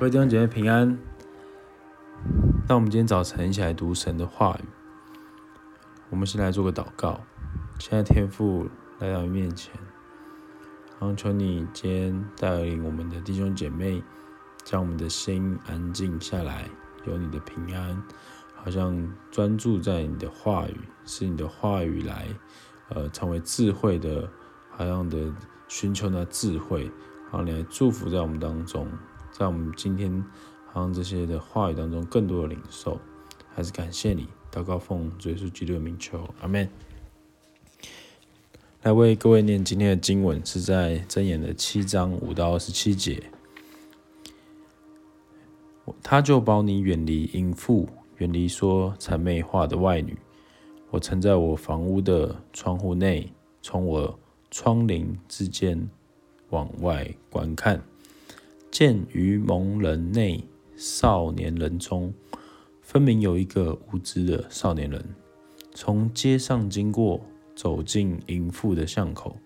各位弟兄姐妹平安。那我们今天早晨一起来读神的话语。我们先来做个祷告。现在天父来到你面前，然后求你今天带领我们的弟兄姐妹，将我们的心安静下来，有你的平安，好像专注在你的话语，使你的话语来，呃，成为智慧的，好像的寻求那智慧。好，你来祝福在我们当中，在我们今天好像这些的话语当中，更多的领受，还是感谢你。祷告奉主耶稣基督的名求，阿门。来为各位念今天的经文，是在箴言的七章五到二十七节。他就保你远离淫妇，远离说谄媚话的外女。我曾在我房屋的窗户内，从我窗棂之间。往外观看，见于蒙人内少年人中，分明有一个无知的少年人，从街上经过，走进淫妇的巷口，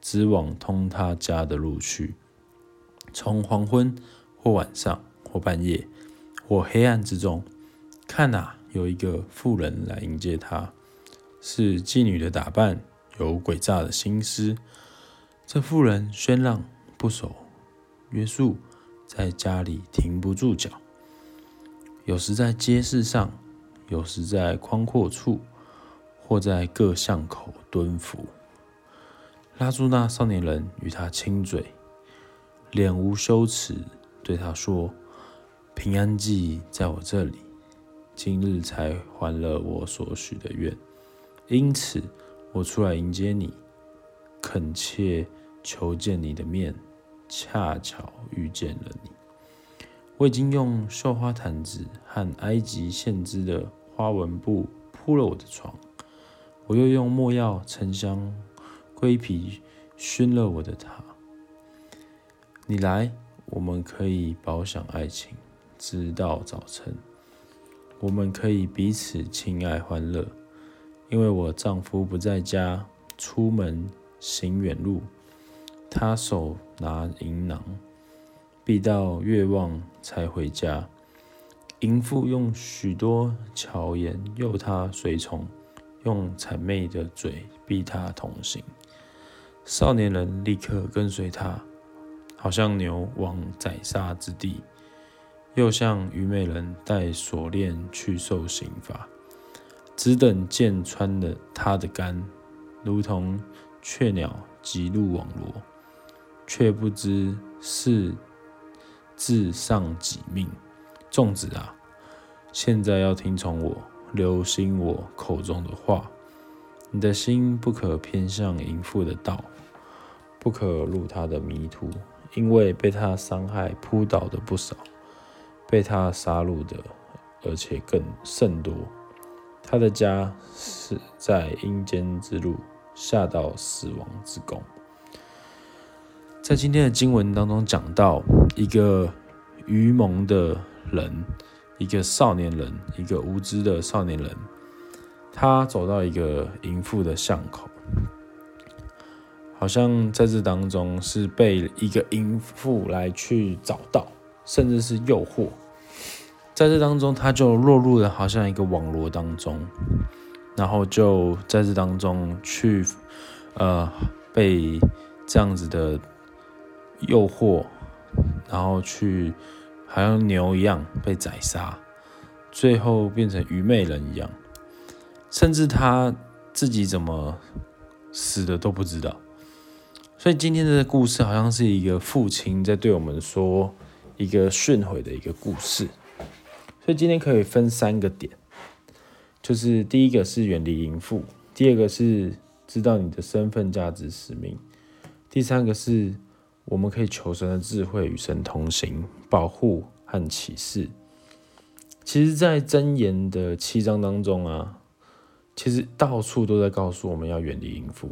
直往通他家的路去。从黄昏或晚上或半夜或黑暗之中，看哪，有一个妇人来迎接他，是妓女的打扮，有诡诈的心思。这妇人喧嚷不守约束，在家里停不住脚，有时在街市上，有时在宽阔处，或在各巷口蹲伏，拉住那少年人与他亲嘴，脸无羞耻，对他说：“平安记在我这里，今日才还了我所许的愿，因此我出来迎接你。”恳切求见你的面，恰巧遇见了你。我已经用绣花毯子和埃及线织的花纹布铺了我的床，我又用墨药、沉香、归皮熏了我的榻。你来，我们可以饱享爱情，直到早晨。我们可以彼此亲爱欢乐，因为我丈夫不在家，出门。行远路，他手拿银囊，必到月望才回家。淫妇用许多巧言诱他随从，用谄媚的嘴逼他同行。少年人立刻跟随他，好像牛往宰杀之地，又像愚昧人带锁链去受刑罚，只等箭穿了他的肝，如同。雀鸟急入网罗，却不知是自丧己命。众子啊，现在要听从我，留心我口中的话。你的心不可偏向淫妇的道，不可入他的迷途，因为被他伤害扑倒的不少，被他杀戮的，而且更甚多。他的家是在阴间之路。下到死亡之宫。在今天的经文当中讲到一个愚蒙的人，一个少年人，一个无知的少年人，他走到一个淫妇的巷口，好像在这当中是被一个淫妇来去找到，甚至是诱惑，在这当中他就落入了好像一个网罗当中。然后就在这当中去，呃，被这样子的诱惑，然后去好像牛一样被宰杀，最后变成愚昧人一样，甚至他自己怎么死的都不知道。所以今天的故事好像是一个父亲在对我们说一个训诲的一个故事。所以今天可以分三个点。就是第一个是远离淫妇，第二个是知道你的身份、价值、使命，第三个是我们可以求神的智慧，与神同行，保护和启示。其实，在箴言的七章当中啊，其实到处都在告诉我们要远离淫妇。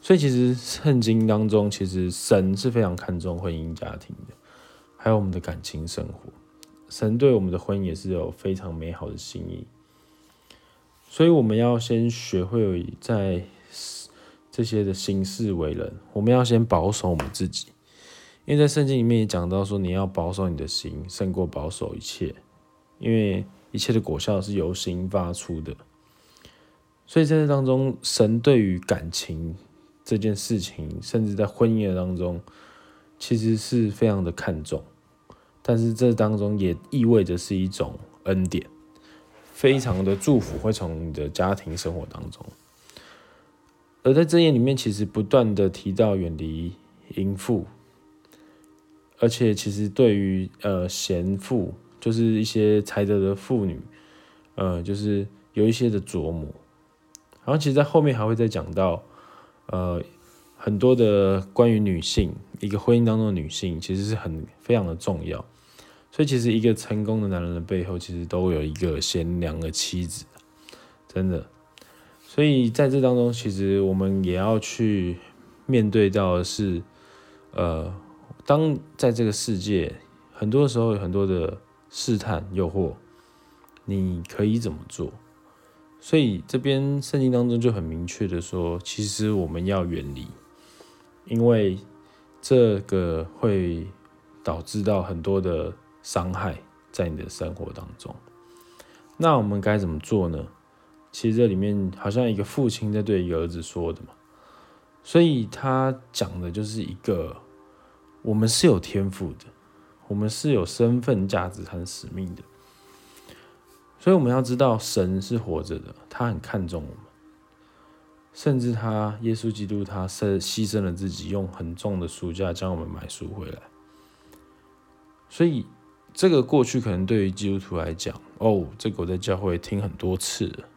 所以，其实圣经当中，其实神是非常看重婚姻家庭的，还有我们的感情生活。神对我们的婚姻也是有非常美好的心意。所以我们要先学会在这些的行事为人，我们要先保守我们自己，因为在圣经里面也讲到说，你要保守你的心，胜过保守一切，因为一切的果效是由心发出的。所以在这当中，神对于感情这件事情，甚至在婚姻的当中，其实是非常的看重。但是这当中也意味着是一种恩典，非常的祝福会从你的家庭生活当中。而在箴言里面，其实不断的提到远离淫妇。而且，其实对于呃贤妇，就是一些才德的妇女，呃，就是有一些的琢磨。然后，其实，在后面还会再讲到，呃，很多的关于女性，一个婚姻当中的女性，其实是很非常的重要。所以，其实一个成功的男人的背后，其实都有一个贤良的妻子，真的。所以，在这当中，其实我们也要去面对到的是，呃。当在这个世界，很多时候有很多的试探、诱惑，你可以怎么做？所以这边圣经当中就很明确的说，其实我们要远离，因为这个会导致到很多的伤害在你的生活当中。那我们该怎么做呢？其实这里面好像一个父亲在对一个儿子说的嘛，所以他讲的就是一个。我们是有天赋的，我们是有身份、价值和使命的，所以我们要知道神是活着的，他很看重我们，甚至他耶稣基督他是牺牲了自己，用很重的赎价将我们买赎回来。所以这个过去可能对于基督徒来讲，哦，这个我在教会听很多次了，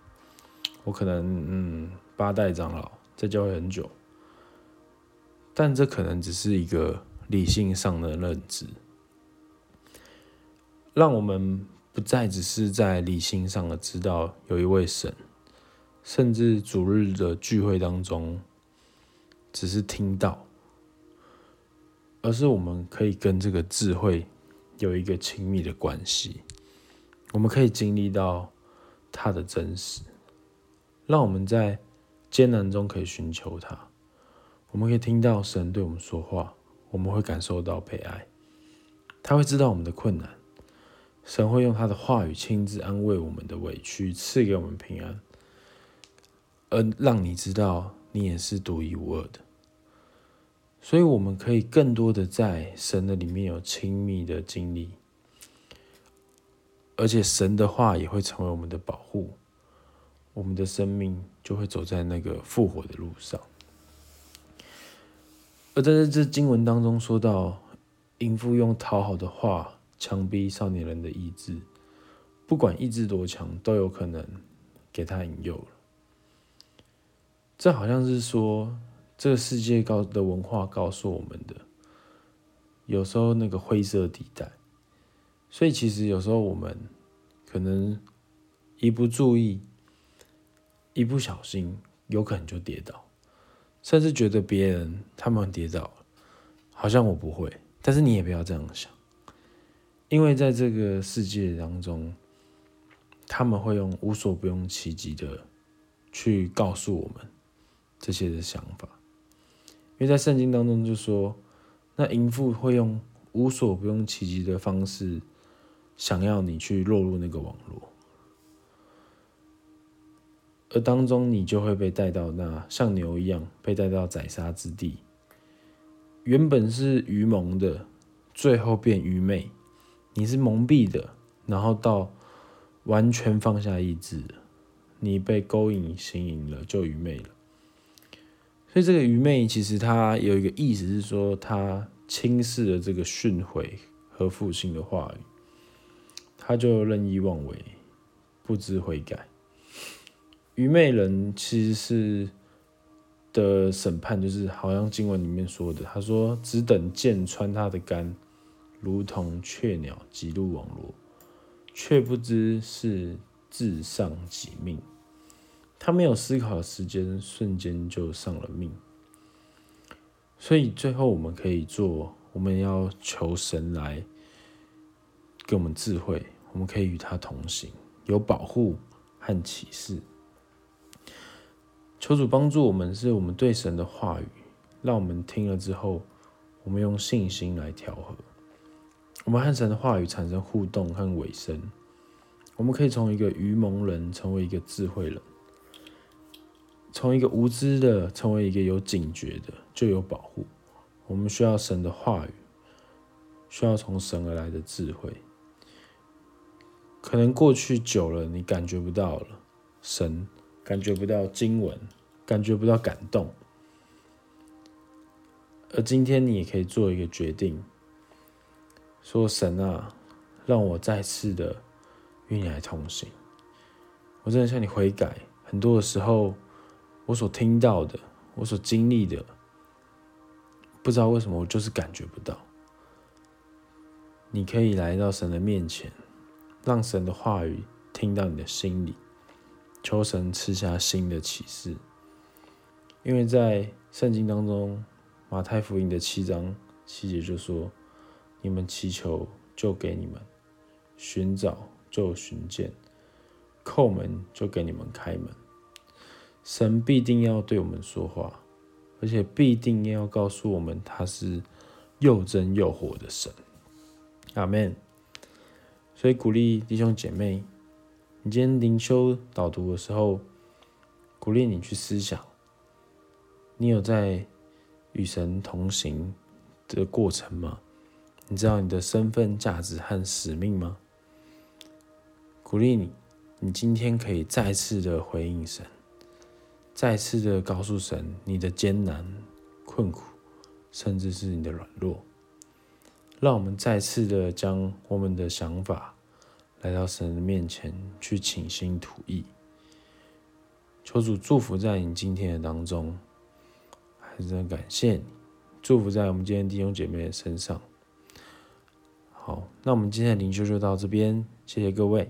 我可能嗯八代长老在教会很久，但这可能只是一个。理性上的认知，让我们不再只是在理性上的知道有一位神，甚至主日的聚会当中只是听到，而是我们可以跟这个智慧有一个亲密的关系，我们可以经历到它的真实，让我们在艰难中可以寻求他，我们可以听到神对我们说话。我们会感受到被爱，他会知道我们的困难，神会用他的话语亲自安慰我们的委屈，赐给我们平安，而让你知道你也是独一无二的。所以，我们可以更多的在神的里面有亲密的经历，而且神的话也会成为我们的保护，我们的生命就会走在那个复活的路上。而在这经文当中说到，淫妇用讨好的话强逼少年人的意志，不管意志多强，都有可能给他引诱了。这好像是说，这个世界告的文化告诉我们的，有时候那个灰色地带。所以其实有时候我们可能一不注意，一不小心，有可能就跌倒。甚至觉得别人他们跌倒了，好像我不会，但是你也不要这样想，因为在这个世界当中，他们会用无所不用其极的去告诉我们这些的想法，因为在圣经当中就说，那淫妇会用无所不用其极的方式，想要你去落入那个网络。而当中，你就会被带到那像牛一样被带到宰杀之地。原本是愚蒙的，最后变愚昧。你是蒙蔽的，然后到完全放下意志，你被勾引、行淫了，就愚昧了。所以这个愚昧其实它有一个意思是说，它轻视了这个训诲和复兴的话语，他就任意妄为，不知悔改。愚昧人其实是的审判，就是好像经文里面说的，他说只等箭穿他的肝，如同雀鸟急入网罗，却不知是自丧己命。他没有思考的时间，瞬间就丧了命。所以最后我们可以做，我们要求神来给我们智慧，我们可以与他同行，有保护和启示。求主帮助我们，是我们对神的话语，让我们听了之后，我们用信心来调和，我们和神的话语产生互动和尾声。我们可以从一个愚蒙人成为一个智慧人，从一个无知的成为一个有警觉的，就有保护。我们需要神的话语，需要从神而来的智慧。可能过去久了，你感觉不到了神，感觉不到经文，感觉不到感动。而今天你也可以做一个决定，说神啊，让我再次的与你来同行。我真的向你悔改。很多的时候，我所听到的，我所经历的，不知道为什么我就是感觉不到。你可以来到神的面前，让神的话语听到你的心里，求神赐下新的启示。因为在圣经当中。马太福音的七章七节就说：“你们祈求，就给你们；寻找，就寻见；叩门，就给你们开门。”神必定要对我们说话，而且必定要告诉我们，他是又真又活的神。阿门。所以鼓励弟兄姐妹，你今天灵修导读的时候，鼓励你去思想，你有在。与神同行的过程吗？你知道你的身份、价值和使命吗？鼓励你，你今天可以再次的回应神，再次的告诉神你的艰难、困苦，甚至是你的软弱。让我们再次的将我们的想法来到神的面前去倾心吐意，求主祝福在你今天的当中。还是要感谢你，祝福在我们今天弟兄姐妹的身上。好，那我们今天的灵修就到这边，谢谢各位。